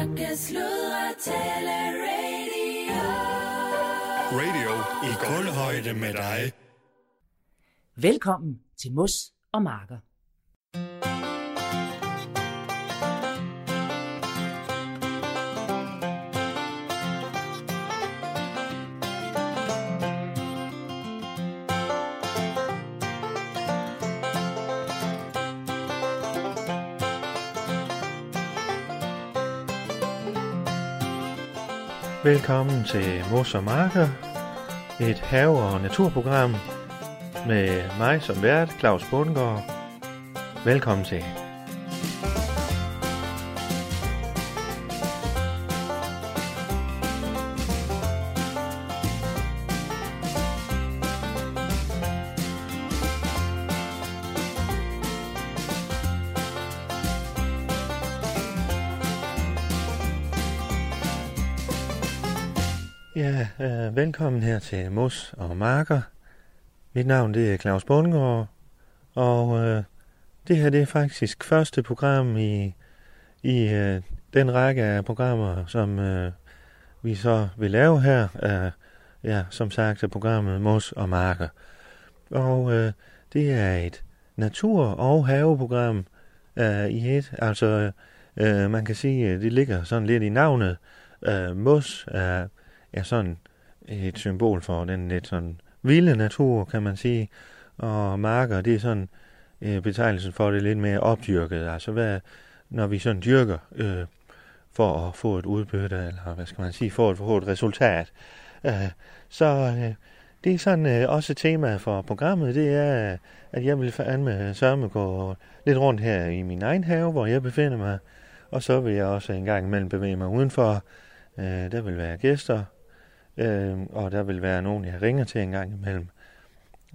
Snakke, sludre, tale, radio. Radio i kulhøjde med dig. Velkommen til Mos og Marker. Velkommen til Mos og Marker, et have- og naturprogram med mig som vært, Claus Bundgaard. Velkommen til. Velkommen her til Mos og Marker. Mit navn det er Claus Bundgaard, og øh, det her det er faktisk første program i, i øh, den række af programmer, som øh, vi så vil lave her. Øh, ja, som sagt er programmet Mos og Marker. Og øh, det er et natur- og haveprogram øh, i et. Altså, øh, man kan sige, det ligger sådan lidt i navnet. Øh, mos øh, er, er sådan et symbol for den lidt sådan vilde natur, kan man sige. Og marker, det er sådan øh, betegnelsen for det lidt mere opdyrket. Altså, hvad, når vi sådan dyrker øh, for at få et udbytte, eller hvad skal man sige, for at få et resultat. Øh, så øh, det er sådan øh, også temaet for programmet, det er, øh, at jeg vil fandme sørme gå lidt rundt her i min egen have, hvor jeg befinder mig. Og så vil jeg også en gang imellem bevæge mig udenfor. Øh, der vil være gæster, øh, og der vil være nogen, jeg ringer til en gang imellem.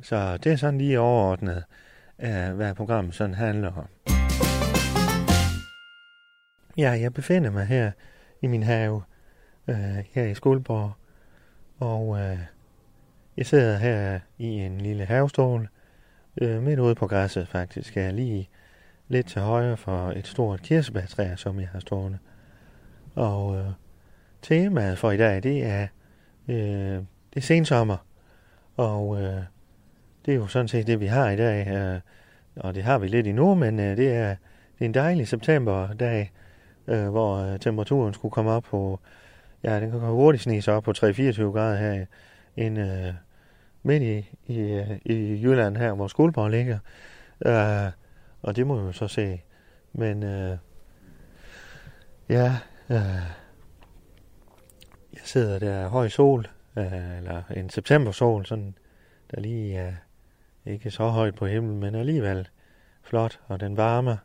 Så det er sådan lige overordnet, øh, hvad programmet sådan handler om. Ja, jeg befinder mig her i min have, øh, her i Skuldborg, og øh, jeg sidder her i en lille havestol, øh, midt ude på græsset faktisk, jeg er lige lidt til højre for et stort kirsebærtræ, som jeg har stående. Og øh, temaet for i dag, det er, øh, det er sensommer, og øh, det er jo sådan set det, vi har i dag, øh, og det har vi lidt endnu, men øh, det, er, det er en dejlig septemberdag, øh, hvor øh, temperaturen skulle komme op på, ja, den kan hurtigt snige sig op på 3-24 grader her, en, øh, midt i, i, øh, i Jylland her, hvor Skuldborg ligger. Øh, og det må vi jo så se. Men øh, ja, øh, sidder der høj sol, øh, eller en septembersol, sådan, der lige er øh, ikke så højt på himlen, men alligevel flot, og den varmer.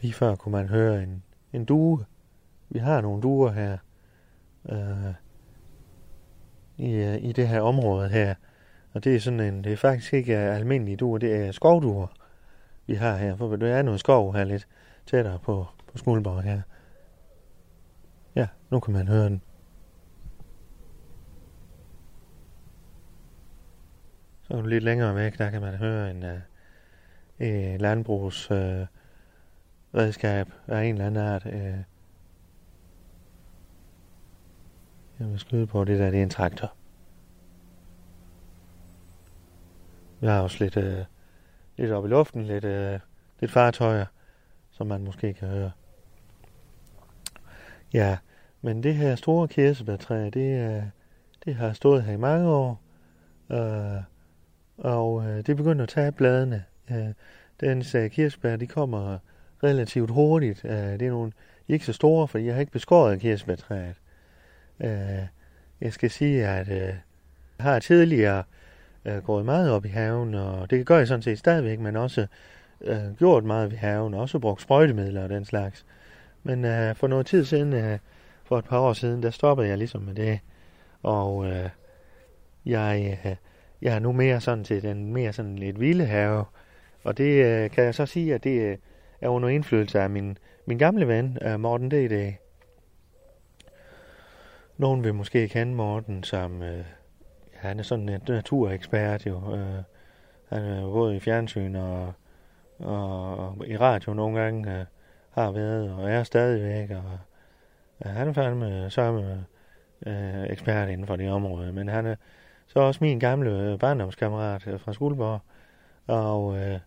Lige før kunne man høre en, en due. Vi har nogle duer her øh, i, øh, i det her område her. Og det er sådan en, det er faktisk ikke almindelige duer, det er skovduer, vi har her. For der er noget skov her lidt tættere på, på Skuldborg her. Ja, nu kan man høre den. Så er du lidt længere væk, der kan man høre en uh, uh, landbrugs uh, redskab af en eller anden art. Uh, jeg vil skyde på, det der det er en traktor. Vi har også lidt, uh, lidt op i luften, lidt, uh, lidt fartøjer, som man måske kan høre. Ja, men det her store kirsebærtræ, det, øh, det har stået her i mange år. Uh, og øh, det begynder at tage bladene. Øh, dens kirsebær, de kommer relativt hurtigt. Øh, det er nogle, de er ikke så store, for jeg har ikke beskåret kirsebærtræet. Øh, jeg skal sige, at øh, jeg har tidligere øh, gået meget op i haven, og det gør jeg sådan set stadigvæk, men også øh, gjort meget ved haven, og også brugt sprøjtemidler og den slags. Men øh, for noget tid siden, øh, for et par år siden, der stoppede jeg ligesom med det. Og øh, jeg... Øh, jeg er nu mere sådan til den mere sådan lidt vilde have. Og det øh, kan jeg så sige, at det øh, er under indflydelse af min, min gamle ven, øh, Morten D.D. Nogen vil måske kende Morten som, øh, han er sådan en naturekspert jo. Øh, han er både i fjernsyn og, og, og i radio nogle gange øh, har været, og er stadigvæk, og øh, han er fandme samme øh, ekspert inden for det område, men han er så også min gamle barndomskammerat fra Skuldborg, og øh,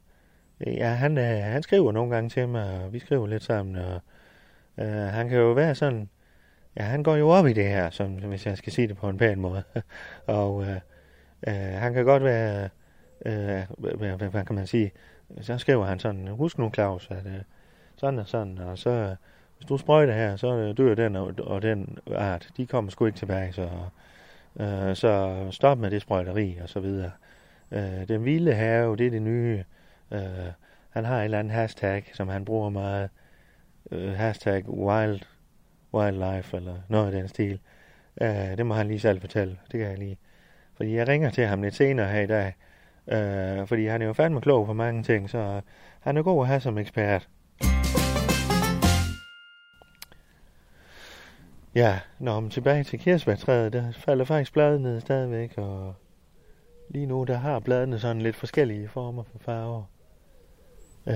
ja, han, øh, han skriver nogle gange til mig, og vi skriver lidt sammen, og øh, han kan jo være sådan, ja, han går jo op i det her, som, hvis jeg skal sige det på en pæn måde, og øh, øh, han kan godt være, øh, hvad, hvad, hvad kan man sige, så skriver han sådan, husk nu Claus, at øh, sådan og sådan, og så, hvis du sprøjter her, så dør den og, og den art, de kommer sgu ikke tilbage, så, øh, så stop med det sprøjteri, og så videre. Øh, den vilde have, det er det nye, øh, han har et eller andet hashtag, som han bruger meget, øh, hashtag wild, wildlife, eller noget af den stil. Øh, det må han lige selv fortælle, det kan jeg lige. Fordi jeg ringer til ham lidt senere her i dag, Øh, fordi han er jo fandme klog på mange ting, så han er god at have som ekspert. Ja, når man tilbage til kirsebærtræet, der falder faktisk bladene stadigvæk, og lige nu der har bladene sådan lidt forskellige former for farver. Øh,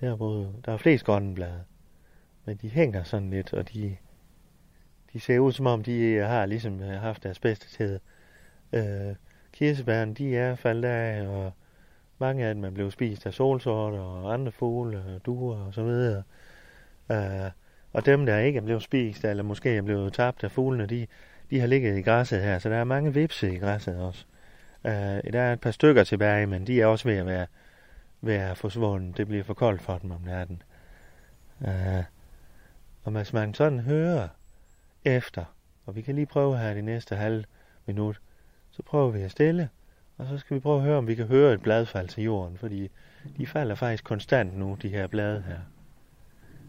der, er både, der er flest grønne blade, men de hænger sådan lidt, og de, de ser ud som om, de har ligesom øh, haft deres bedste tid. Øh, kirsebærne, de er faldet af, og mange af dem er blevet spist af solsorter og andre fugle, duer og så videre. Uh, og dem, der ikke er blevet spist, eller måske er blevet tabt af fuglene, de, de har ligget i græsset her, så der er mange vipse i græsset også. Uh, der er et par stykker tilbage, men de er også ved at være, ved at forsvundet. Det bliver for koldt for dem om natten. Uh, og hvis man sådan hører efter, og vi kan lige prøve her de næste halv minut, så prøver vi at stille, og så skal vi prøve at høre, om vi kan høre et bladfald til jorden, fordi de falder faktisk konstant nu, de her blade her.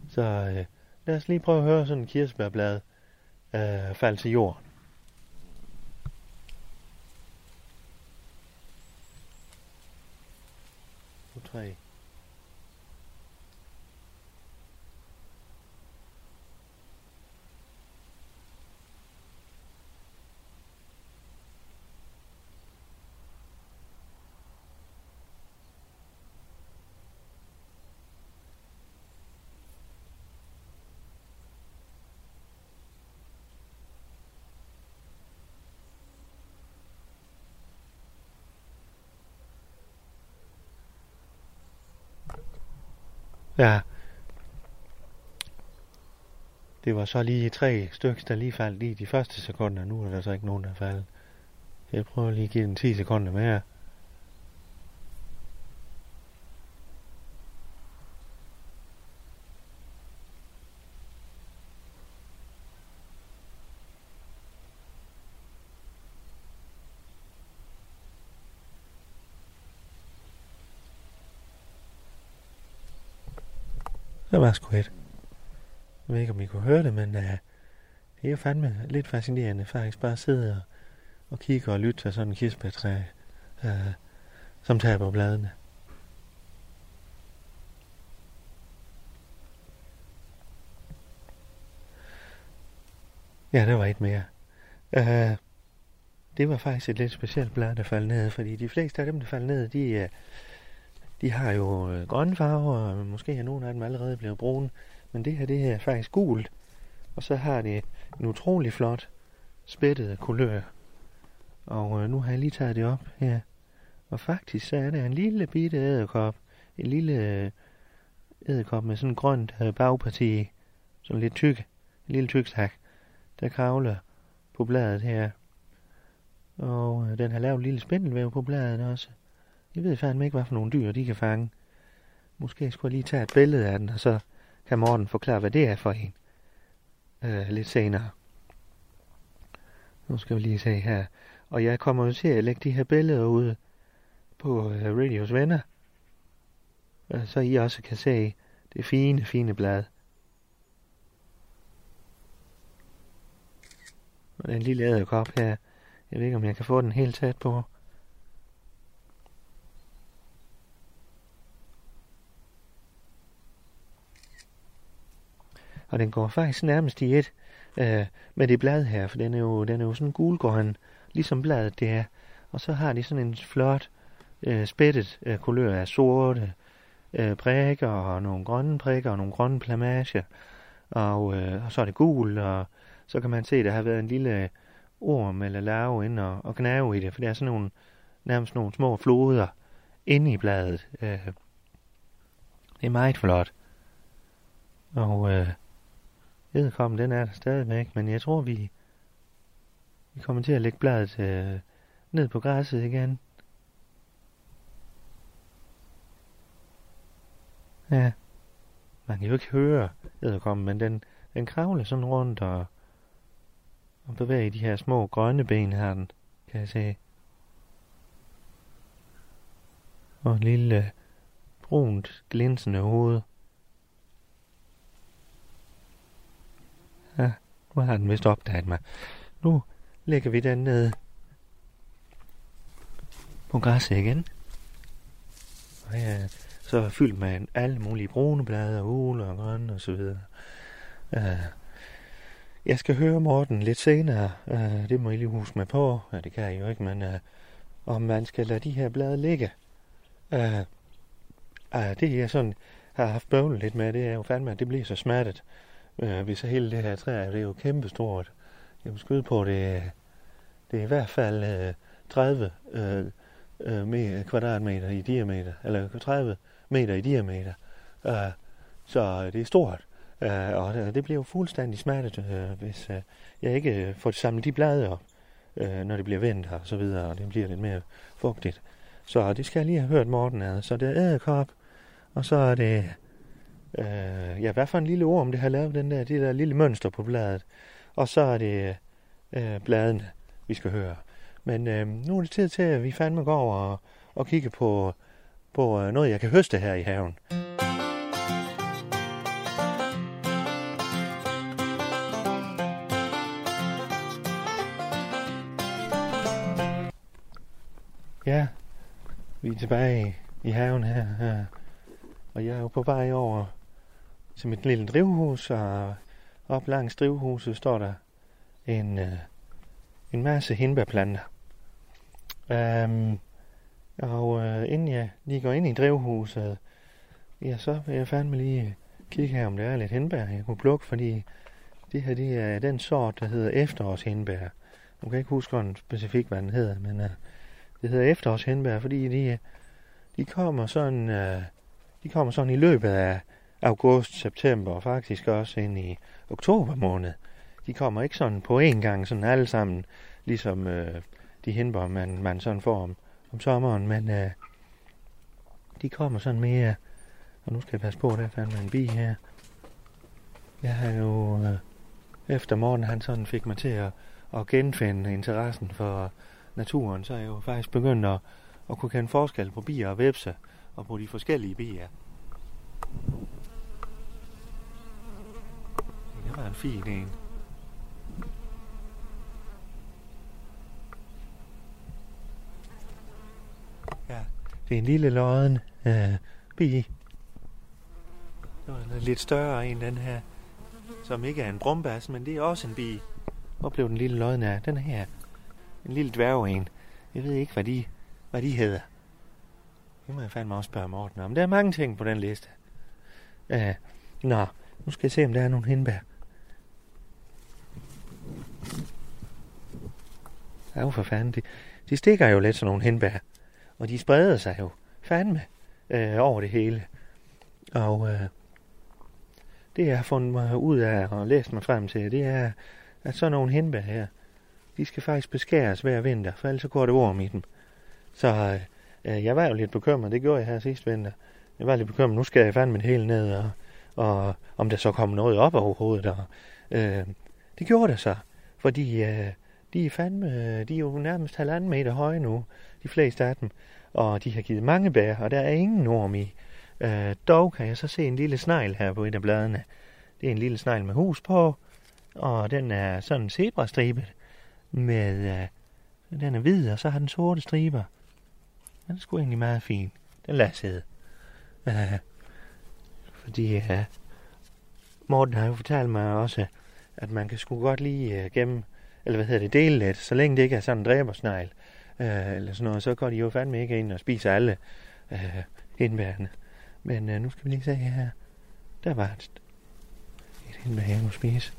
Så øh, lad os lige prøve at høre sådan en kirsebærblad øh, falde til jorden. Nu tre. Ja. Det var så lige tre stykker, der lige faldt lige de første sekunder. Nu er der så ikke nogen, der faldt. Jeg prøver lige at give den 10 sekunder mere. Der var sgu et. Jeg ved ikke, om I kunne høre det, men uh, det er jo fandme lidt fascinerende faktisk bare at sidde og, og kigge og lytte til sådan en kirsebærtræ, uh, som taber bladene. Ja, der var et mere. Uh, det var faktisk et lidt specielt blad, der faldt ned, fordi de fleste af dem, der faldt ned, de, uh, de har jo øh, grønne farver, og måske er nogle af dem allerede blevet brune. Men det her, det er faktisk gult. Og så har det en utrolig flot spættet kulør. Og øh, nu har jeg lige taget det op her. Og faktisk så er der en lille bitte æderkop. En lille øh, æderkop med sådan en grønt øh, bagparti. Sådan lidt tyk. En lille tyk sak. Der kravler på bladet her. Og øh, den har lavet en lille spindelvæv på bladet også. Jeg ved fandme ikke, hvad for nogle dyr de kan fange. Måske skulle jeg lige tage et billede af den, og så kan Morten forklare, hvad det er for en. Øh, lidt senere. Nu skal vi lige se her. Og jeg kommer jo til at lægge de her billeder ud på øh, Radios venner. Øh, så I også kan se det fine, fine blad. Og den lille æderkop her. Jeg ved ikke, om jeg kan få den helt tæt på. Og den går faktisk nærmest i et øh, med det blad her, for den er jo, den er jo sådan gulgrøn, ligesom bladet det er. Og så har de sådan en flot øh, spættet øh, kulør af sorte, øh, prikker og nogle grønne prikker og nogle grønne plamager. Og, øh, og så er det gul, og så kan man se, at der har været en lille orm eller larve ind og, og gnave i det, for det er sådan nogle, nærmest nogle små floder inde i bladet. Øh, det er meget flot. Og øh, Edderkoppen, den er der stadigvæk, men jeg tror, vi, vi kommer til at lægge bladet øh, ned på græsset igen. Ja, man kan jo ikke høre edderkommen, men den, den kravler sådan rundt og, og bevæger de her små grønne ben her, den, kan jeg se. Og en lille brunt, glinsende hoved. Ja, nu har den vist opdaget mig. Nu lægger vi den ned på græsset igen. Og ja, så er fyldt med alle mulige brune blade og ule og grønne og så videre. Uh, jeg skal høre Morten lidt senere. Uh, det må I lige huske mig på. Ja, det kan jeg jo ikke, men uh, om man skal lade de her blade ligge. Uh, uh, det jeg sådan har haft bøvlet lidt med, det er jo fandme, at det bliver så smertet øh, hvis hele det her træ, det er jo kæmpestort. Jeg vil skyde på, det, det er i hvert fald øh, 30 uh, øh, øh, kvadratmeter i diameter, eller 30 meter i diameter. Uh, så det er stort. Uh, og det bliver jo fuldstændig smertet, hvis jeg ikke får samlet de blade op, uh, når det bliver vendt og så videre, og det bliver lidt mere fugtigt. Så det skal jeg lige have hørt Morten ad. Så det er æderkop, og så er det, Øh, ja, hvad for en lille orm, det har lavet den der, det der lille mønster på bladet. Og så er det øh, bladene, vi skal høre. Men øh, nu er det tid til, at vi fandme går over og, og kigger på på øh, noget, jeg kan høste her i haven. Ja, vi er tilbage i haven her, her. og jeg er jo på vej over som mit lille drivhus, og op langs drivhuset står der en, øh, en masse hindbærplanter. Um, og øh, inden jeg lige går ind i drivhuset, ja, så vil jeg fandme lige kigge her, om der er lidt hindbær, jeg kunne plukke, fordi det her det er den sort, der hedder efterårshindbær. Nu kan ikke huske en specifik, hvad den hedder, men uh, det hedder efterårshindbær, fordi de, de kommer sådan, uh, de kommer sådan i løbet af august, september og faktisk også ind i oktober måned. De kommer ikke sådan på én gang, sådan alle sammen, ligesom øh, de hindbær, man, man sådan får om, om sommeren, men øh, de kommer sådan mere, og nu skal jeg passe på, der fandt en bi her. Jeg har jo, øh, efter morgen han sådan fik mig til at, at genfinde interessen for naturen, så er jeg jo faktisk begyndt at, at kunne kende forskel på bier og vepse, og på de forskellige bier. Det var en fin en. Det er en lille lodden øh, bi. Der er lidt større en, den her, som ikke er en brumbas, men det er også en bi. Hvor blev den lille lodden af? Den her. En lille dværg en. Jeg ved ikke, hvad de, hvad de hedder. Det må jeg fandme også spørge Morten om. Der er mange ting på den liste. Uh, nå, nu skal jeg se, om der er nogle hindbær. Ja, for fanden. De, de stikker jo lidt sådan nogle henbær. Og de spreder sig jo fandme øh, over det hele. Og øh, det jeg har fundet mig ud af og læst mig frem til, det er, at sådan nogle henbær her, de skal faktisk beskæres hver vinter, for ellers så går det orm i dem. Så øh, øh jeg var jo lidt bekymret, det gjorde jeg her sidste vinter. Jeg var lidt bekymret, nu skal jeg fandme det hele ned, og, og om der så kommer noget op overhovedet. Og, øh, det gjorde det så, fordi øh, de er fandme, de er jo nærmest halvanden meter høje nu, de fleste af dem. Og de har givet mange bær, og der er ingen orm i. Øh, dog kan jeg så se en lille snegl her på et af bladene. Det er en lille snegl med hus på, og den er sådan zebrastribet med, øh, den er hvid, og så har den sorte striber. Den er sgu egentlig meget fin. Den lader sidde. Øh, fordi øh, Morten har jo fortalt mig også, at man kan sgu godt lige øh, gennem eller hvad hedder det, dele lidt, så længe det ikke er sådan en dræbersnegl, øh, eller sådan noget, så går de jo fandme ikke ind og spiser alle øh, indværende. Men øh, nu skal vi lige se her. Der var et, et indbær, jeg kunne spise.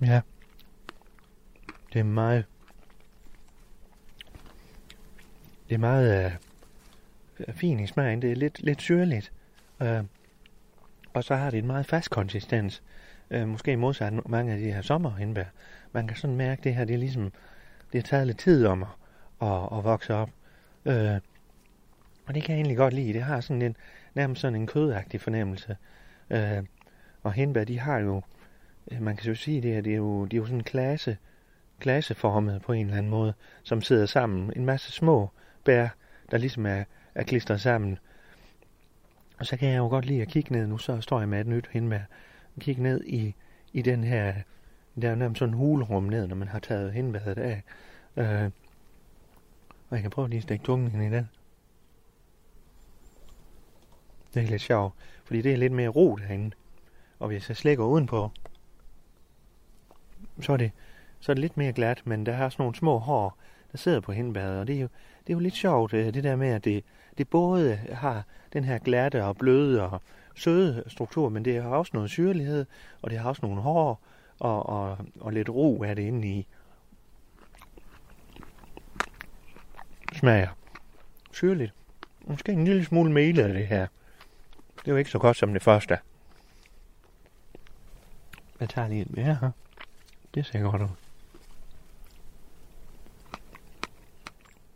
Ja. Det er meget... Det er meget øh, fint i smagen. Det er lidt, lidt syrligt. Øh, og så har det en meget fast konsistens. Øh, måske modsat mange af de her sommerhindbær. Man kan sådan mærke, at det her det er ligesom... Det har taget lidt tid om at, at, at vokse op. Øh, og det kan jeg egentlig godt lide. Det har sådan en, nærmest sådan en kødagtig fornemmelse. Øh, og hindbær, de har jo, øh, man kan jo sige det, her, det er jo, de er jo sådan en klasse, klasseformet på en eller anden måde, som sidder sammen. En masse små bær, der ligesom er, er klistret sammen. Og så kan jeg jo godt lide at kigge ned, nu så står jeg med et nyt hindbær, kigge ned i, i den her, der er nærmest sådan en hulrum ned, når man har taget hindbæret af. Øh, og jeg kan prøve lige at stikke tungen ind i den. Det er lidt sjovt, fordi det er lidt mere ro derinde. Og hvis jeg slækker udenpå, så er det, så er det lidt mere glat, men der er sådan nogle små hår, der sidder på hindbæret, og det er jo, det er jo lidt sjovt, øh, det der med, at det, det både har den her glatte og bløde og søde struktur, men det har også noget syrlighed, og det har også nogle hår, og, og, og lidt ro er det inde i. Smager syrligt. Måske en lille smule mel af det her. Det er jo ikke så godt som det første. Jeg tager lige et mere her. Det ser godt ud.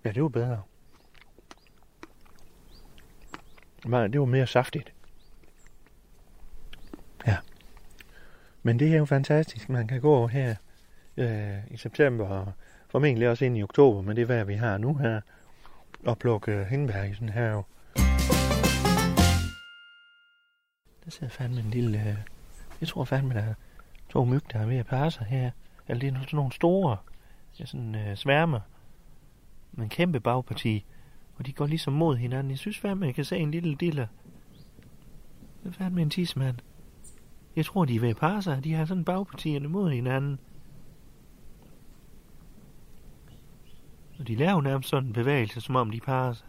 Ja, det var bedre. Men det var mere saftigt. Ja. Men det er jo fantastisk. Man kan gå her øh, i september og formentlig også ind i oktober, men det er hvad vi har nu her, og plukke hindbær i sådan her. Der sidder fandme en lille... Øh, jeg tror fandme, der er to myg, der er ved at passe sig her. Eller det er sådan nogle store ja, sådan, øh, sværmer med en kæmpe bagparti. Og de går ligesom mod hinanden. Jeg synes fandme, jeg kan se en lille diller. Hvad er en tidsmand. Jeg tror, de er ved at parre sig. De har sådan bagpartierne mod hinanden. Og de laver nærmest sådan en bevægelse, som om de parer sig.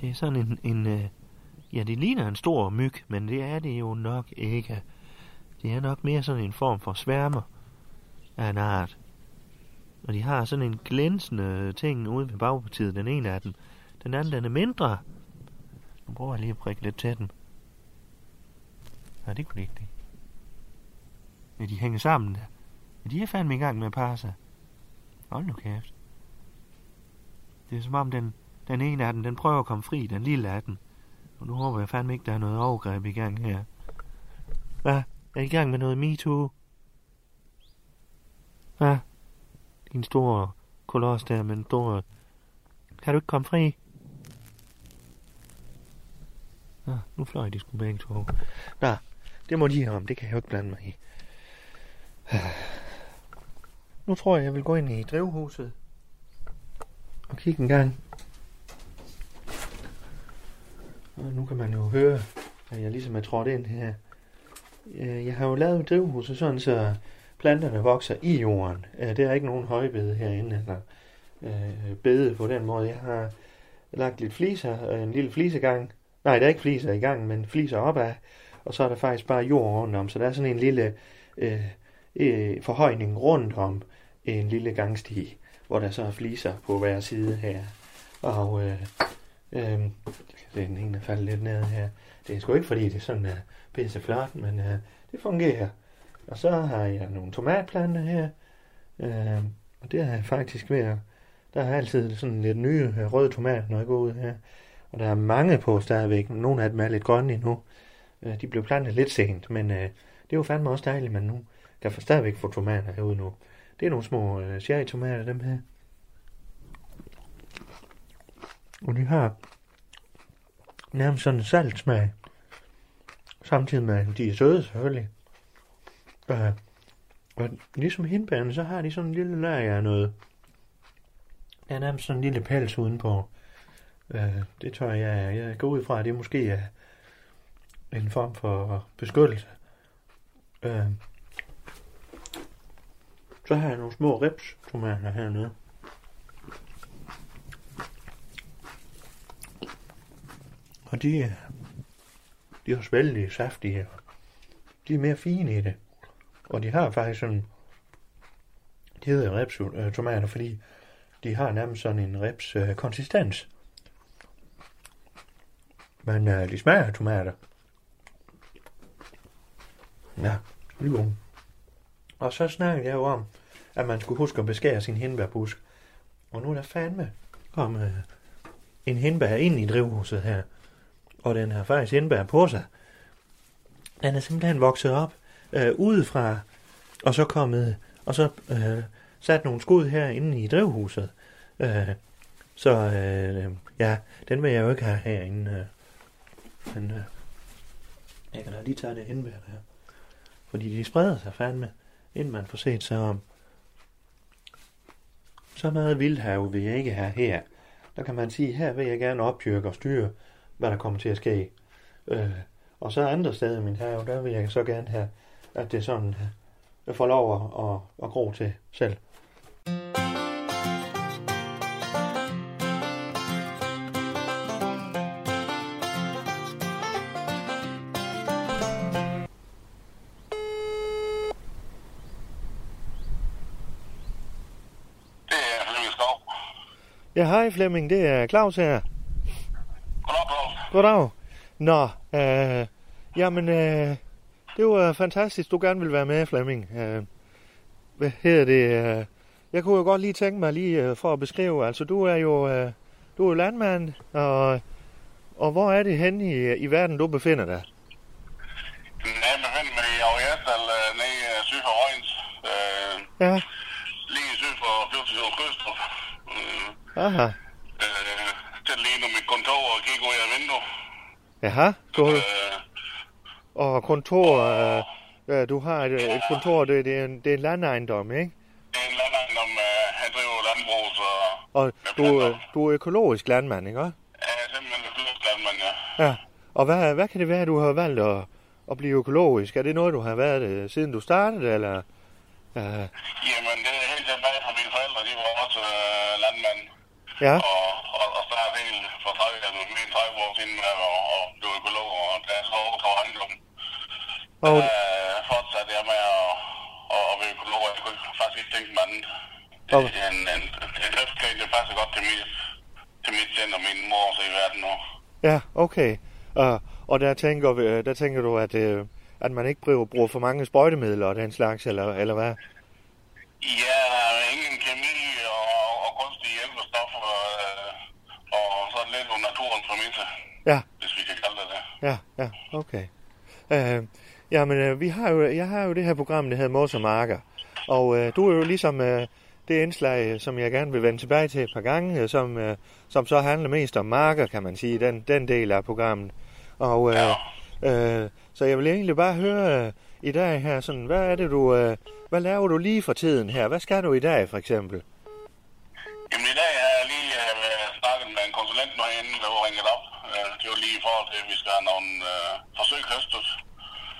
Det er sådan en, en øh, ja, det ligner en stor myg, men det er det jo nok ikke. Det er nok mere sådan en form for sværmer af en art. Og de har sådan en glænsende ting ude ved bagpartiet, den ene af dem. Den anden, den er mindre. Nu prøver jeg lige at prikke lidt til den. Ja, det kunne det ikke. Ja, de hænger sammen der. Ja, de er fandme i gang med at parre sig. Hold nu kæft. Det er som om den, den ene af dem, den prøver at komme fri, den lille af den. Og nu håber jeg fandme ikke, der er noget overgreb i gang her. Hvad? Er i gang med noget MeToo? Hvad? Din store koloss der med en stor... Kan du ikke komme fri? Nå, nu fløj de sgu begge to. Nå, det må de om. Det kan jeg jo ikke blande mig i. Nu tror jeg, jeg vil gå ind i drivhuset og kigge en gang. Og nu kan man jo høre, at jeg ligesom er trådt ind her. Øh, jeg har jo lavet drivhuset sådan, så planterne vokser i jorden. Øh, Der er ikke nogen højbede herinde, eller øh, bede på den måde. Jeg har lagt lidt fliser, øh, en lille flisegang. Nej, der er ikke fliser i gang, men fliser opad. Og så er der faktisk bare jord rundt om, så der er sådan en lille øh, øh, forhøjning rundt om en lille gangsti, hvor der så er fliser på hver side her. Og øh, øh, den ene er faldet lidt ned her. Det er sgu ikke fordi, det er sådan øh, er pisse flot, men øh, det fungerer. Og så har jeg nogle tomatplanter her. Øh, og det er jeg faktisk ved at... Der er altid sådan lidt nye øh, røde tomater, når jeg går ud her. Og der er mange på stadigvæk. Nogle af dem er lidt grønne endnu. Øh, de blev plantet lidt sent, men øh, det er jo fandme også dejligt, man nu kan få stadigvæk få tomater herude nu. Det er nogle små øh, tomater dem her. Og de har nærmest sådan en saltsmag. Samtidig med, at de er søde selvfølgelig. Øh, og ligesom hindbærne, så har de sådan en lille lag af noget. Der er nærmest sådan en lille pels udenpå. Øh, det tør jeg, jeg går ud fra, at det måske er en form for beskyttelse. Øh, Så har jeg nogle små rips tomater hernede. Og de, de er også vældig saftige. De er mere fine i det. Og de har faktisk sådan... De hedder rips øh, tomater, fordi de har nærmest sådan en rips øh, konsistens. Men øh, de smager af tomater. Ja, det er. Og så snakkede jeg jo om, at man skulle huske at beskære sin hindbærbusk. Og nu er der fandme kommet øh, en hindbær ind i drivhuset her. Og den har faktisk hindbær på sig. Den er simpelthen vokset op øh, udefra, og så kommet, og så øh, sat nogle skud her inde i drivhuset. Øh, så øh, ja, den vil jeg jo ikke have herinde. Øh. Men øh, jeg kan da lige tage det hindbær her. Fordi de spreder sig fandme, inden man får set sig om. Så meget vildhav vil jeg ikke have her. Der kan man sige, her vil jeg gerne opdyrke og styre, hvad der kommer til at ske. Øh, og så andre steder i min have, der vil jeg så gerne have, at det sådan øh, jeg får lov at, at, at gro til selv. Det er Flemming Skov. Ja, hej Flemming, det er Claus her. Goddag, Claus. Goddag. Nå, øh, jamen, øh, det var fantastisk, du gerne vil være med, Flemming. Øh, hvad hedder det? Øh, jeg kunne jo godt lige tænke mig lige øh, for at beskrive, altså du er jo, du er jo landmand, og, og hvor er det hen i, i verden, du befinder dig? Jeg befinder mig i Aarhusdal, nede syd for Røgens. Ja, lige syd for Fjordtidsås Køstrup. Øh, aha. øh, til lige nu mit kontor og kigge ud af vinduet. Jaha, du, Øh, og kontor, øh, ja, du har et, et kontor, det, det, er en, det er en landejendom, ikke? det er en landejendom, øh, han driver landbrug, så Og du, øh, du er økologisk landmand, ikke også? jeg er simpelthen en klub landmand, ja. Ja, og hvad, hvad kan det være, du har valgt at, at blive økologisk? Er det noget, du har været øh, siden du startede, eller? Uh, Jamen, det er helt tilbage fra mine forældre, de var også øh, landmænd. ja, og startede helt for 30, altså min 30 år siden med at, at blive økolog, og da jeg så overtog ejendommen, og, øh, fortsatte jeg med at, at, at være økolog, og jeg kunne faktisk ikke tænke mig andet. Og- Det er en, en, en driftskab, det passer godt til mit, til mit sind og min mor så i verden nu. ja, okay. Uh, og der tænker, vi- øh, der tænker du, at, uh, at man ikke bruger, bruger for mange sprøjtemidler og den slags, eller, eller hvad? Ja, der er ingen kemi og, og kunstige hjælpestoffer, øh, og så lidt på naturens præmisse, Ja, hvis vi kan kalde det det. ja, ja, okay. Uh, jamen, uh, vi har jo, jeg har jo det her program, det hedder Mors og Marker. Og øh, du er jo ligesom øh, det indslag, øh, som jeg gerne vil vende tilbage til et par gange, øh, som, øh, som så handler mest om marker, kan man sige, den, den del af programmet. Og øh, øh, så jeg vil egentlig bare høre øh, i dag her, sådan, hvad er det du, øh, hvad laver du lige for tiden her? Hvad skal du i dag, for eksempel? Jamen i dag er jeg lige øh, snakket med en konsulent nu herinde, der var ringet op. Øh, det var lige i forhold til, at vi skal have nogle øh, forsøg høstet.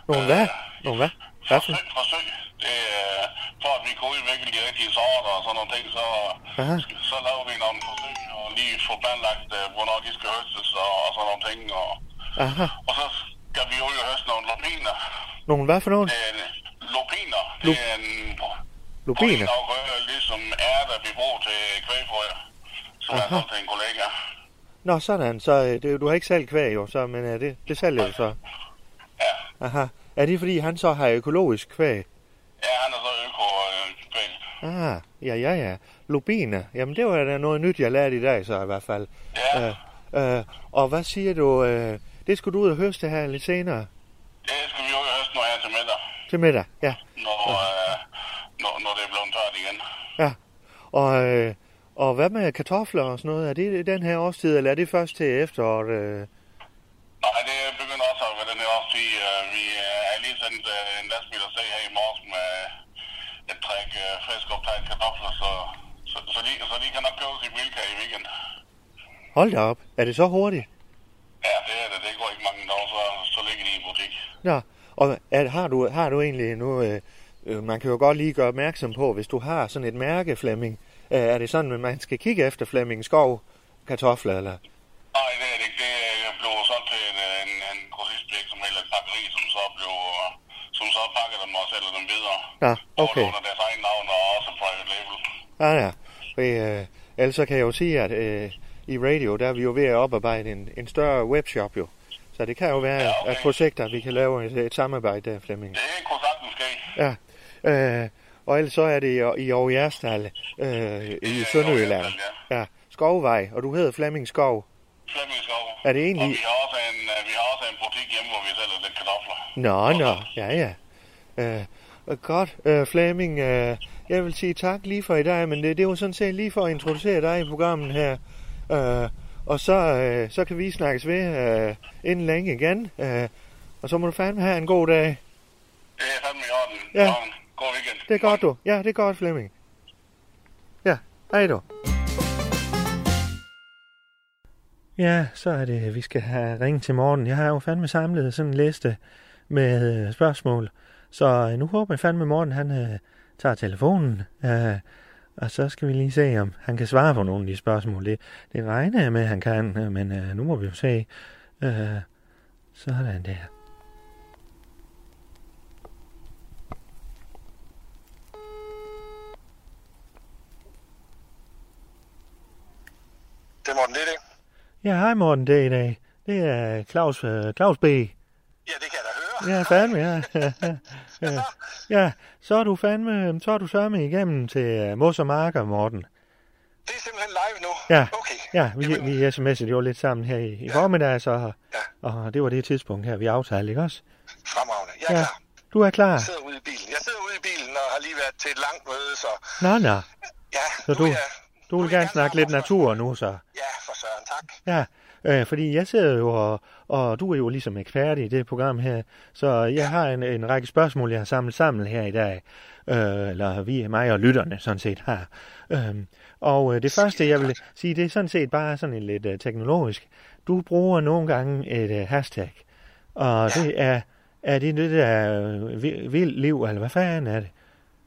Nogle hvad? Nogle hvad? Hvad for? Forsøg. Det er øh, for at vi kan udvikle de rigtige sorter og sådan nogle ting, så, Aha. så laver vi nogle forsøg og lige få planlagt, øh, hvornår de skal høstes og, og sådan nogle ting. Og, Aha. og så skal vi jo høste nogle lupiner. Nogle hvad for nogle? Det er en, lupiner. Lup- Det er en Lupiner? proteinafgrøde, ligesom ærter, vi bruger til kvægfrø. Som er Aha. sådan til en kollega. Nå, sådan. Så øh, det, du har ikke selv kvæg, jo, så, men øh, det, det sælger du så. Ja. Aha. Er det fordi, han så har økologisk kvæg? Ja, han er så øko øh. Ah, ja, ja, ja. Lubiner. Jamen, det var da noget nyt, jeg lærte i dag, så i hvert fald. Ja, Øh, øh, og hvad siger du? Øh, det skulle du ud og høste her lidt senere det skal vi jo høste nu her til middag, til middag. Ja, når, øh, når, når det er blevet tørt igen. ja. Og, øh, og hvad med kartofler og sådan noget? Er det den her årstid, eller er det først til efteråret? Øh? Nej, det begynder også at være den her årstid. Øh, Vi øh, er lige sendt øh, en lastbil at se her i morges med et træk øh, frisk optaget kartofler, så, så, så, de, så de kan nok købes i Bilka i weekend. Hold da op. Er det så hurtigt? Ja, det er det. Det går ikke mange dage, så, så ligger de i butik. Nå, og er, har, du, har du egentlig nu... Øh, øh, man kan jo godt lige gøre opmærksom på, hvis du har sådan et mærke, Flemming, øh, er det sådan, at man skal kigge efter Flemming Skov kartofler, eller? Nej, det er det ikke. Det blevet solgt til en, en, en grossistvirksomhed eller et pakkeri, som så blev som så pakker dem og sælger dem videre. Ja, Både okay. Under deres egen navn og også private label. Ja, ja. Øh, ellers så kan jeg jo sige, at øh, i radio, der er vi jo ved at oparbejde en, en større webshop jo. Så det kan jo være, Ja, ja, okay. at projekter, vi kan lave et, et samarbejde der, Flemming. Det kunne sagtens ske. Ja. Øh, og ellers så er det i, i Aarhus Jerstal øh, i Sønderjylland. Jerstal, Ja, Skovvej, og du hedder Flemming Skov. Flemming Skov. Er det egentlig- Og vi har også en, øh, vi har også en butik hjemme, hvor vi sælger lidt kartofler. Nå, nå, ja, ja. Øh, og godt, øh, Flemming, øh, jeg vil sige tak lige for i dag, men det, det var sådan set lige for at introducere dig i programmet her. Øh, og så, øh, så kan vi snakkes ved øh, inden længe igen. Øh, og så må du fandme have en god dag. Det er fandme i orden. Ja. God weekend. Det er godt, du. Ja, det er godt, Flemming. Ja, hej du. Ja, så er det, vi skal have ringet til Morten. Jeg har jo fandme samlet sådan en liste med øh, spørgsmål. Så øh, nu håber jeg fandme, Morten han øh, tager telefonen. Øh, og så skal vi lige se, om han kan svare på nogle af de spørgsmål. Det, det regner jeg med, at han kan, men øh, nu må vi jo se. Øh, sådan der. Det er Morten det. Ja, hej Morten, er i dag. Det er Claus, øh, Claus B. Ja, fandme, ja. ja. ja, så er du fandme, så er du sørme igennem til uh, Mos og Marker, Morten. Det er simpelthen live nu. Ja, Okay. ja vi, Jamen, vi sms'ede jo lidt sammen her i, i formiddag, så, Ja. og det var det tidspunkt her, vi aftalte, ikke også? Fremragende. Jeg er Ja, klar. du er klar. Jeg sidder ude i bilen. Jeg sidder ude i bilen og har lige været til et langt møde, så Nå, nå, ja. så du, er jeg, du vil gerne snakke lidt natur nu, så. Ja, for søren, tak. Ja, øh, fordi jeg sidder jo, og, og du er jo ligesom ekspert i det program her, så jeg har en, en række spørgsmål, jeg har samlet sammen her i dag, øh, eller vi, mig og lytterne sådan set har. Øhm, og øh, det første, jeg vil sige, det er sådan set bare sådan en lidt øh, teknologisk. Du bruger nogle gange et øh, hashtag, og det er, er det det der øh, vi- vildt liv, eller hvad fanden er det?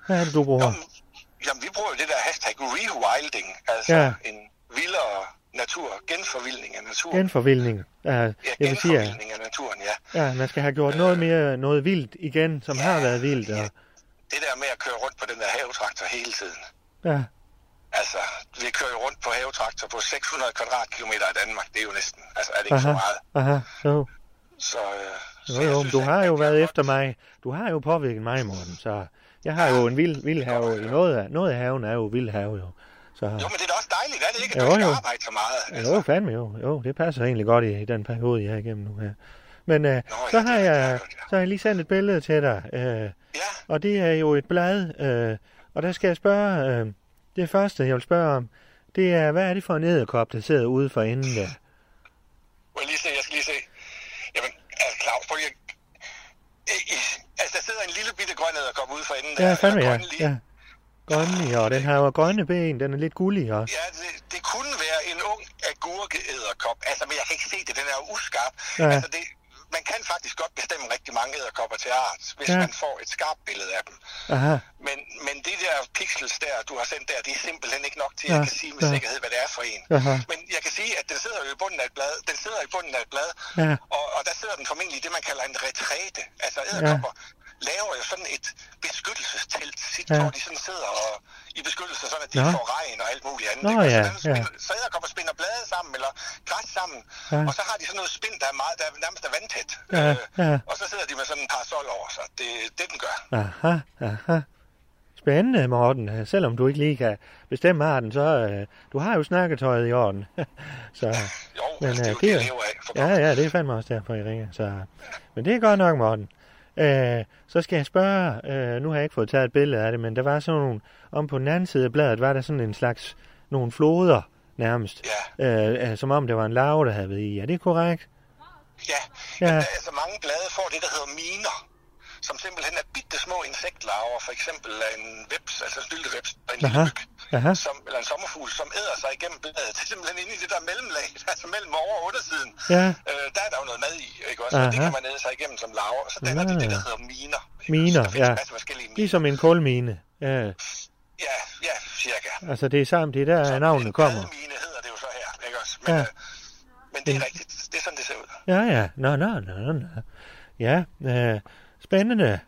Hvad er det, du bruger? Jamen, jamen, vi bruger jo det der hashtag rewilding, altså Ja. ja. en vildere natur, genforvildning af naturen. Genforvildning. Uh, ja, jeg vil sige, genforvildning af naturen, ja. ja, man skal have gjort noget mere, noget vildt igen, som har været vildt. Og, Det der med at køre rundt på den der havetraktor hele tiden. ja, Altså, vi kører jo rundt på havetraktor på 600 kvadratkilometer i Danmark. Det er jo næsten, altså er det ikke aha, så meget. aha, jo. Så, øh, så Jo, jo, synes, du har jo været efter mig. Du har jo påvirket mig, Morten, så jeg har jo en vild, vild have. I noget af, noget af haven er jo vild have, jo. Så, Jo, men det er da også dejligt, er det ikke? At Jo, du ikke jo. arbejde så meget. Altså. jo, fandme jo. Jo, det passer egentlig godt i, i den periode, jeg er igennem nu her. Men øh, ja, så, det har jeg, ja. så har jeg lige sendt et billede til dig. Øh, Ja, og det er jo et blad. Øh, og der skal jeg spørge, øh, det første, jeg vil spørge om, det er, hvad er det for en æderkop, der sidder ude for enden der? må jeg lige se, jeg skal lige se. Jamen, altså Claus, prøv lige at... Altså, der sidder en lille bitte grøn æderkop ude for enden der. Ja, fandme ja. lige. ja. Grønne, og den har jo grønne ben, den er lidt gullig også. Ja, det, det kunne være en ung agurkeæderkop. Altså, men jeg kan ikke se det, den er jo uskarp. Ja. Altså, det, man kan faktisk godt bestemme rigtig mange æderkopper til art, hvis Ja. man får et skarpt billede af dem. Aha, Men, men det der pixels der, du har sendt der, det er simpelthen ikke nok til, at Ja, jeg kan sige med ja. sikkerhed, hvad det er for en. Aha. Men jeg kan sige, at den sidder jo i bunden af et blad. Den sidder i bunden af et blad, Ja. og, og der sidder den formentlig i det, man kalder en retræte. Altså æderkopper laver jo sådan et beskyttelsestelt, sit, Ja. ja. hvor de sådan sidder og, i beskyttelse, sådan at de ikke får regn og alt muligt andet. Nå? Og ja, så, spinder, ja. så æderkopper spinder blade sammen, eller græs sammen, Ja. og så har de sådan noget spind, der er, meget, der er nærmest er vandtæt. Ja, Øh, ja. Og så sidder de med sådan en parasol over sig. Det er det, den gør. aha, aha. Spændende, Morten. Selvom du ikke lige kan bestemme arten, så øh, du har jo snakketøjet i orden. så, Jo, men, altså, det er jo øh, det, jeg lever af. For ja, ja, det er fandme også derfor, I ringer. Så, men det er godt nok, Morten. Øh, så skal jeg spørge, øh, nu har jeg ikke fået taget et billede af det, men der var sådan nogle, om på den anden side af bladet, var der sådan en slags, nogle floder nærmest. Ja. Øh, øh, som om det var en larve, der havde været i. Er det korrekt? Ja, Ja. Men, altså mange blade får det, der hedder miner, som simpelthen er bitte små insektlarver, for eksempel en veps, altså en stylteveps, og en lille myg, aha. som, eller en sommerfugl, som æder sig igennem bladet. Det er simpelthen inde i det der mellemlag, altså mellem over og undersiden. Ja. Øh, der er der jo noget mad i, ikke også? Og det Aha. kan man æde sig igennem som larver, så danner det det, der Ah. hedder miner. Miner, der findes ja. en masse forskellige miner. Ligesom en kulmine. Ja, Ja, ja, cirka. altså det er sammen, det er der Så navnene en kommer. bladmine hedder det jo så her, ikke også? Men, Ja. ja. øh, men det er rigtigt. Det er sådan, det ser ud. Ja, ja. Nå, nå, nå, nå. Ja, øh, spændende.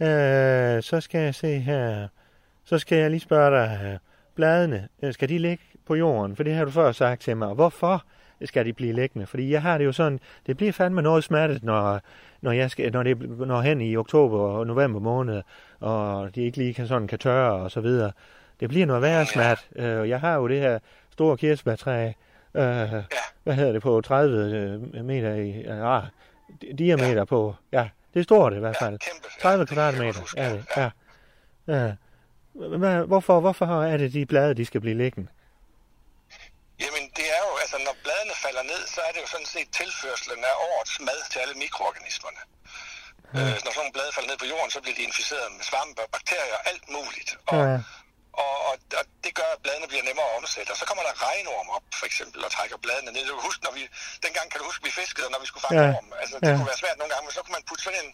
Øh, så skal jeg se her. Så skal jeg lige spørge dig. Bladene, øh, skal de ligge på jorden? For det har du før sagt til mig. Hvorfor skal de blive liggende? Fordi jeg har det jo sådan, det bliver fandme noget smattet, når, når, jeg skal, når det når hen i oktober og november måned, og de ikke lige kan, sådan kan tørre og så videre. Det bliver noget værre smat. Øh, jeg har jo det her store kirsebærtræ, øh, hvad hedder det, på 30 øh, meter i, ah, di- diameter på, ja, det er stort i hvert Ja, fald. kæmpe. Ja, 30 kan jeg kvadratmeter, godt huske, er ja. det, ja. ja. Hvorfor, hvorfor er det de blade, de skal blive liggende? Jamen, det er jo, altså når bladene falder ned, så er det jo sådan set tilførselen af årets mad til alle mikroorganismerne. Ja. Øh, når sådan nogle blade falder ned på jorden, så bliver de inficeret med svampe og bakterier og alt muligt. Og, Ja. Og, og, og det gør, at bladene bliver nemmere at omsætte. Og så kommer der regnorm op, for eksempel, og trækker bladene ned. Du kan huske, når vi, dengang kan du huske, vi fiskede, når vi skulle fange Ja. orm. Altså, det Ja. kunne være svært nogle gange, men så kunne man putte sådan en,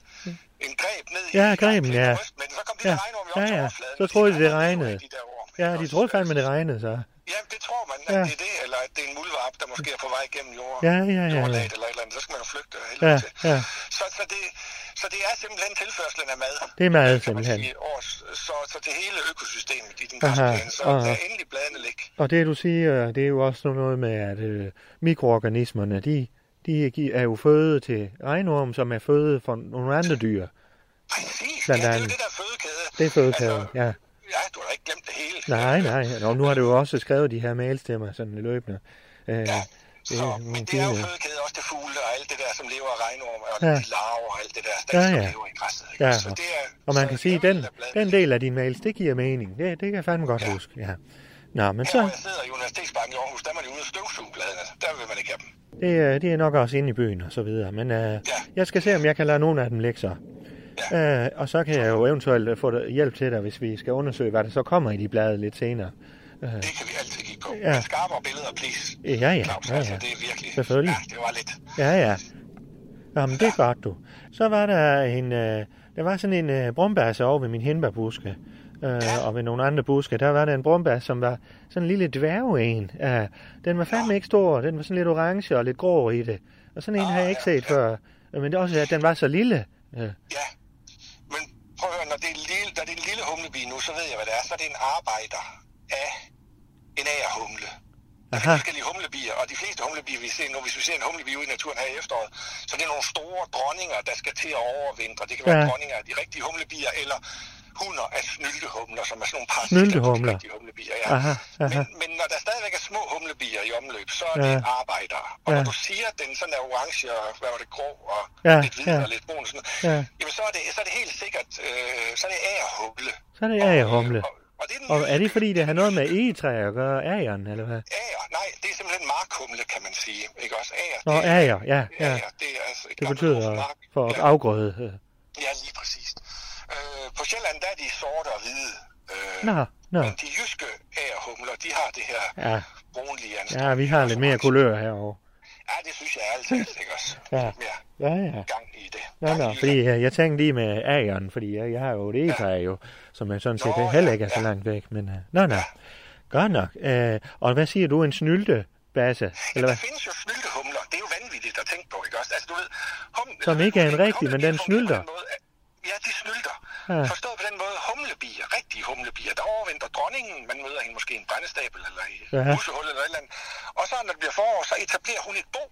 en greb ned Ja, i greben, ja. Men så kom de Ja. der regnorm jo op Ja, til ja. overfladen. Så troede de, det regnede. de Ja, de troede fandme, det regnede så. Ja, det tror man, at Ja. det er det, eller at det er en muldvarp, der måske er på vej gennem jorden. Ja, ja, ja, ja. Jordlaget eller et eller andet. Så skal man jo flygte af Ja, til. ja. Så, så, det, så det er simpelthen tilførselen af mad. Det er mad, simpelthen. sige, års, så, så til hele økosystemet i den græsplæne, så aha. lad endelig bladene ligge. Og det du siger, det er jo også noget med, at øh, mikroorganismerne, de, de er jo føde til regnorm, som er føde for nogle andre dyr. Præcis, Blandt ja, det er jo det der fødekæde. Det er fødekæden, Altså, ja. Ja, du har da ikke glemt det hele. Nej, nej. Og nu har du jo også skrevet de her mails til mig, sådan løbende. Øh, Ja, så, men det er jo fødekæde også til fugle og alt det der, som lever af regnorm, og Ja. larver og alt det der, Ja, ja, ja. lever i græsset. Ikke? Ja, Så det er, Og man kan sige, den, den del af dine mails, det giver mening. Det, det kan jeg fandme godt Ja. huske. Ja. Nå, men Her, så, hvor jeg sidder i Universitetsbanken i Aarhus, der er man jo ude og støvsuge bladene. Der vil man ikke have dem. det, er- det er nok også inde i byen og så videre. Men øh, Ja. jeg skal se, om jeg kan lade nogle af dem ligge så. Øh, og så kan jeg jo eventuelt øh, få hjælp til dig, hvis vi skal undersøge, hvad der så kommer i de blade lidt senere. Det kan vi altid kigge på. Ja. Ja. Skarpere billeder, please. Ja, ja, Claus, ja, altså, ja. det er virkelig... Selvfølgelig. Ja, det var lidt... Ja, ja. Jamen, det er godt, du. Så var der en, øh, der var sådan en øh, brumbærse over ved min hindbærbuske, øh, og ved nogle andre buske, der var der en brumbær, som var sådan en lille dværg en. Øh, den var fandme ikke stor, den var sådan lidt orange og lidt grå i det. Og sådan en har jeg ikke set før. Øh, Men det er også, at den var så lille. Øh, Ja. Prøv at høre, når det er, en lille, når det er en lille humlebi nu, så ved jeg, hvad det er. Så er det en arbejder af en agerhumle. Der er forskellige humlebier, og de fleste humlebier, vi ser nu, hvis vi ser en humlebi ude i naturen her i efteråret, så det er nogle store dronninger, der skal til at overvintre. Det kan være ja. dronninger af de rigtige humlebier, eller hunder af snyltehumler, som er sådan nogle par Snyltehumler. humlebier. Ja. Aha, aha. Men, men når der stadigvæk er små humlebier i omløb, så er Ja. det arbejdere. Og Ja. når du siger, at den sådan er orange og hvad var det, grå og Ja, lidt hvid ja. og lidt brun og sådan noget, Ja. jamen så er det, så er det helt sikkert, øh, så er det agerhumle. så er det agerhumle. Og, og, det er den Og er det fordi, det har noget med egetræ at gøre, ageren, eller hvad? Ager, nej, det er simpelthen markhumle, kan man sige. Ikke også? Ager, Nå, er- ager, ja, ja. ager, det er altså et Det betyder for ja, afgrøde. øh. ja, lige de sorte og hvide. Øh, Nå, nå. Men de jyske agerhumler, de har det her Ja. brunlige anstød. Ja, vi har lidt mere kulør herovre. Ja, det synes jeg altid, ikke også? Ja. Mere Ja, ja. gang i det. Nå, Gang nå, i fordi det. jeg, jeg tænkte lige med ageren, fordi jeg, jeg har jo et egetræ jo, som er sådan set Nå, heller ja, ikke er så ja. langt væk. Men, uh, nå, nå. Godt nok. Uh, og hvad siger du, en snylte basse? Eller hvad? der findes jo snyltehumler. Det er jo vanvittigt at tænke på, ikke også? Altså, du ved, hum, Som ikke er en rigtig, men den snylter. Ja, de snylter. Ja. Ja. Forstået på den måde, humlebier, rigtige humlebier, der overvinter dronningen, man møder hende måske i en brændestabel eller i Ja. et musehul eller et eller andet. Og så når det bliver forår, så etablerer hun et bo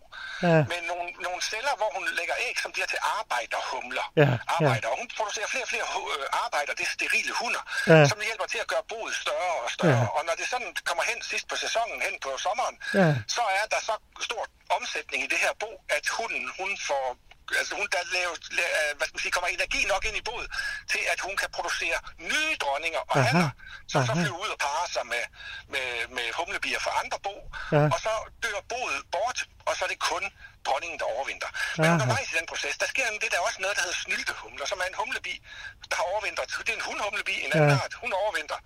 Ja. med nogle, nogle celler, hvor hun lægger æg, som bliver til arbejderhumler. Ja, ja. Arbejder. Og hun producerer flere og flere øh, arbejder, det er sterile hunder, Ja. som hjælper til at gøre boet større og større. Ja. Og når det sådan kommer hen sidst på sæsonen, hen på sommeren, Ja. så er der så stor omsætning i det her bo, at hunden, hun får altså hun der laver, la- øh, hvad skal man sige, kommer energi nok ind i boet, til at hun kan producere nye dronninger og Aha. hanner, som så flyver ud og parer sig med, med, med humlebier fra andre bo, Ja. og så dør boet bort, og så er det kun dronningen, der overvinter. Men Aha. undervejs i den proces, der sker det der er også noget, der hedder snyltehumler, som er en humlebi, der har overvintret. Det er en hundhumlebi, en anden Ja. art. Hun overvinter.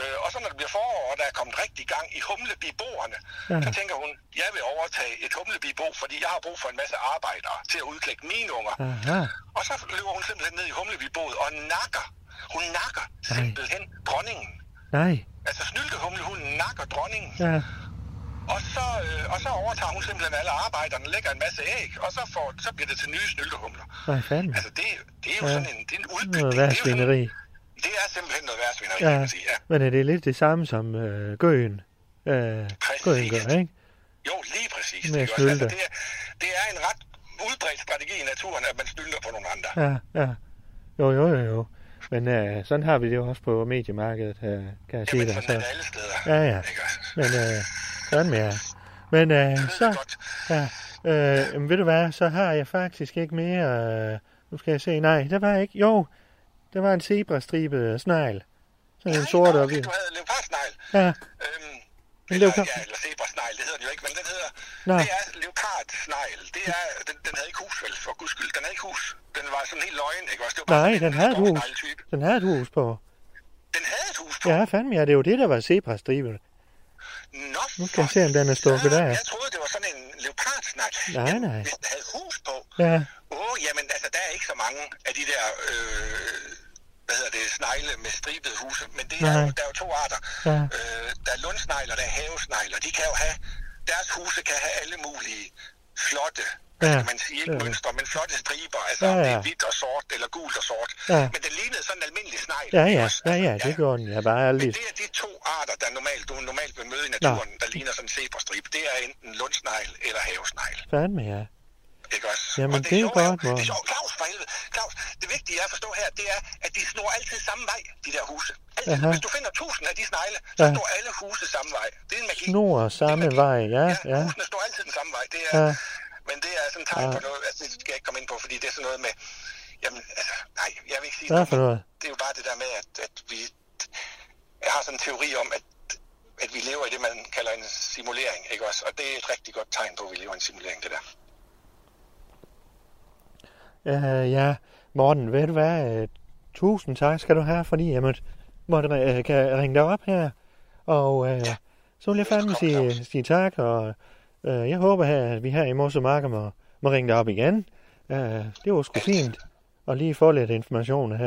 Øh, og så når det bliver forår, og der er kommet rigtig gang i humlebiboerne, Ja. så tænker hun, jeg vil overtage et humlebibo, fordi jeg har brug for en masse arbejdere til at udklække mine unger. Aha. Og så løber hun simpelthen ned i humlebiboet og nakker. Hun nakker simpelthen dronningen. Nej. Altså snyltehumle, hun nakker dronningen. Ja. Og så, øh, og så overtager hun simpelthen alle arbejderne, lægger en masse æg, og så, får, så bliver det til nye snyltehumler. Nej, fandme. Altså det, det er jo Ja. sådan en, det er en Noget udbygning. Det er, jo sådan. Det er simpelthen noget værtsvineri, Ja. kan man sige. Ja. Men er det lidt det samme som øh, gøen? Øh, gøen gør, ikke? Jo, lige præcis. Med ikke også? Altså, det, er, det er en ret udbredt strategi i naturen, at man snylder på nogle andre. Ja, ja. Jo, jo, jo, jo. Men øh, sådan har vi det jo også på mediemarkedet, øh, kan jeg sige Jamen, dig. sådan er det alle steder. ja, ja. Men øh, sådan med jer. Men øh, Det så, ja, øh, men ved du hvad, så har jeg faktisk ikke mere, øh, nu skal jeg se, nej, der var ikke, jo, der var en zebrastribet snegl. Sådan en Nej, sort og hvid. leopardsnegl. Ja, Øhm, En leopard- ja, eller zebrasnegl, det hedder den jo ikke, men den hedder, Nå. det er leopardsnegl. Det er, den, den havde ikke hus, vel, for guds skyld. Den havde ikke hus. Den var sådan helt løgn, ikke også? Det var bare nej, den en havde et hus. Den havde et hus på. Den havde et hus på. Ja, fandme, ja, det er jo det, der var zebrastribet. Nå, Nu skal jeg se, om den er stukket af. Jeg troede, det var sådan en leopardsnegl. Nej, nej. Hvis den havde hus på, Ja, Åh, oh, jamen altså, der er ikke så mange af de der, øh, hvad hedder det, snegle med stribede huse, men det er jo, der er jo to arter. Ja. Øh, der er lundsnegler, der er havesnegler, de kan jo have, deres huse kan have alle mulige flotte, Ja. skal man sige, ikke Ja. mønstre, men flotte striber, altså Ja, om det ja. er hvidt og sort, eller gult og sort. Ja. Men den lignede sådan en almindelig snegl. ja, ja, også? ja, Altså, ja, det gjorde den. Jeg bare Men aldrig. det er de to arter, der normalt, du normalt vil møde i naturen, der ligner sådan en zebrastrip. Det er enten lundsnegl eller havesnegl. Fandme, ja. Ikke også? Jamen, Og det er jo sjove godt, Det er sjovt. Claus, for helvede. Claus, det vigtige er at forstå her, det er, at de snor altid samme vej, de der huse. Altid. Aha. Hvis du finder tusind af de snegle, så Ja. står alle huse samme vej. Det er en magi. Snor Det er samme magi. vej, ja, ja. husene står altid den samme vej. Det er, Ja. Men det er sådan et tegn Ja. på noget, altså det skal jeg ikke komme ind på, fordi det er sådan noget med, jamen, altså, nej, jeg vil ikke sige Hvad for noget? Det er jo bare det der med, at, at vi, jeg har sådan en teori om, at at vi lever i det, man kalder en simulering, ikke også? Og det er et rigtig godt tegn på, at vi lever i en simulering, det der. Uh, ja, Morten, ved du hvad? Uh, tusind tak skal du have, fordi jeg måtte, måtte kan ringe dig op her. Og uh, Ja. så vil jeg fandme sige, sige tak, og uh, jeg håber, her, at vi her i Mos og Marker må, må ringe dig op igen. Uh, det var sgu fint at lige få lidt information her.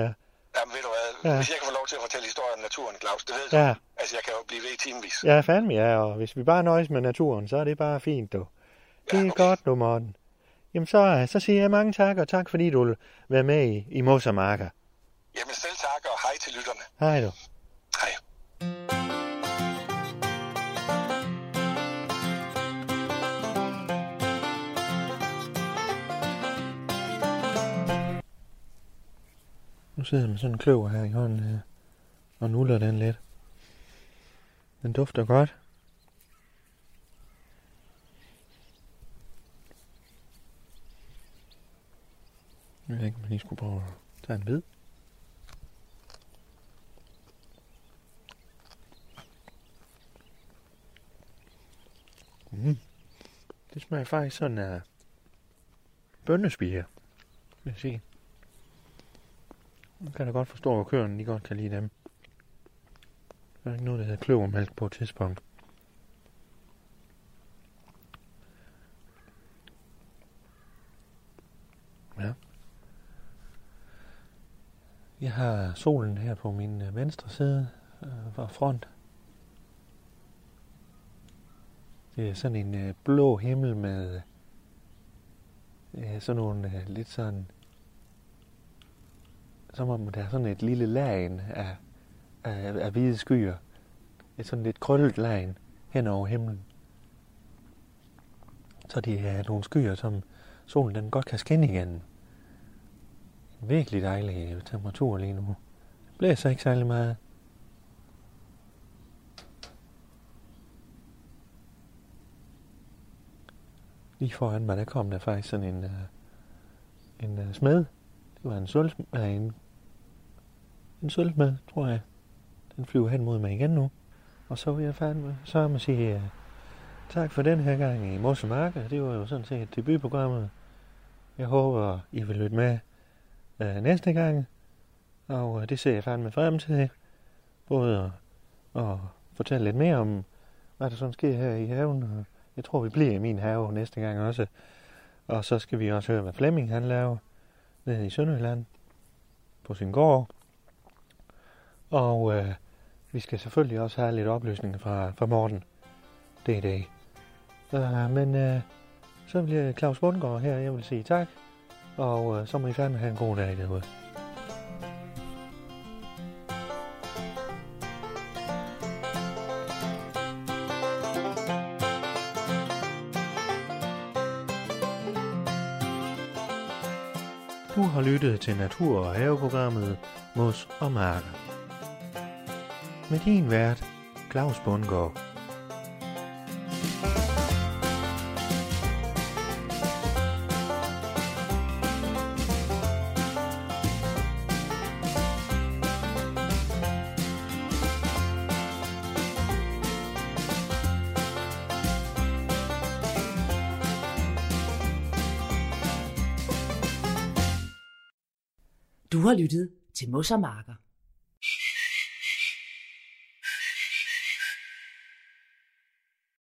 Jamen ved du hvad, Ja. hvis jeg kan få lov til at fortælle historien om naturen, Claus, det ved du. Ja. Altså jeg kan jo blive ved i timevis. Ja, fandme ja, og hvis vi bare nøjes med naturen, så er det bare fint, du. Det er Ja, okay. godt, du, Morten. Jamen så, øh, så siger jeg mange tak, og tak fordi du vil være med i, i Mos og Marker. Jamen selv tak, og hej til lytterne. Hej du. Hej. Nu sidder jeg med sådan en kløver her i hånden her, og nuller den lidt. Den dufter godt. Jeg ved ikke, om jeg lige skulle prøve at tage en bid. Mm. Det smager faktisk sådan af bønnespiger, vil jeg sige. Man kan da godt forstå, at køerne lige godt kan lide dem. Der er ikke noget, der hedder kløvermælk på et tidspunkt. Ja. Jeg har solen her på min øh, venstre side øh, fra front. Det er sådan en øh, blå himmel med øh, sådan nogle øh, lidt sådan som om der er sådan et lille lagen af, af, af hvide skyer. Et sådan lidt krøllet lagen hen over himlen. Så det er nogle skyer, som solen den godt kan skinne igennem. Virkelig dejlig øh, temperatur lige nu. Det blæser ikke særlig meget. Lige foran mig, der kom der faktisk sådan en, uh, en uh, smed. Det var en sølv, uh, en en sølvsmed, tror jeg. Den flyver hen mod mig igen nu. Og så vil jeg fandme så må sige uh, tak for den her gang i Mos Marker. Det var jo sådan set debutprogrammet. Jeg håber, I vil lytte med øh, næste gang. Og øh, det ser jeg fandme frem til. Både at, at fortælle lidt mere om, hvad der sådan sker her i haven. Og Jeg tror, vi bliver i min have næste gang også. Og så skal vi også høre, hvad Flemming han laver nede i Sønderjylland på sin gård. Og øh, vi skal selvfølgelig også have lidt oplysninger fra, fra Morten. Det er det. Uh, øh, men uh, så bliver Claus Bundgaard her, jeg vil sige tak. Og øh, så må I fandme have en god dag derude. Du har lyttet til Natur- og Haveprogrammet Mos og Marker. Med din vært, Claus Bundgaard. Du har lyttet til Mossermarker.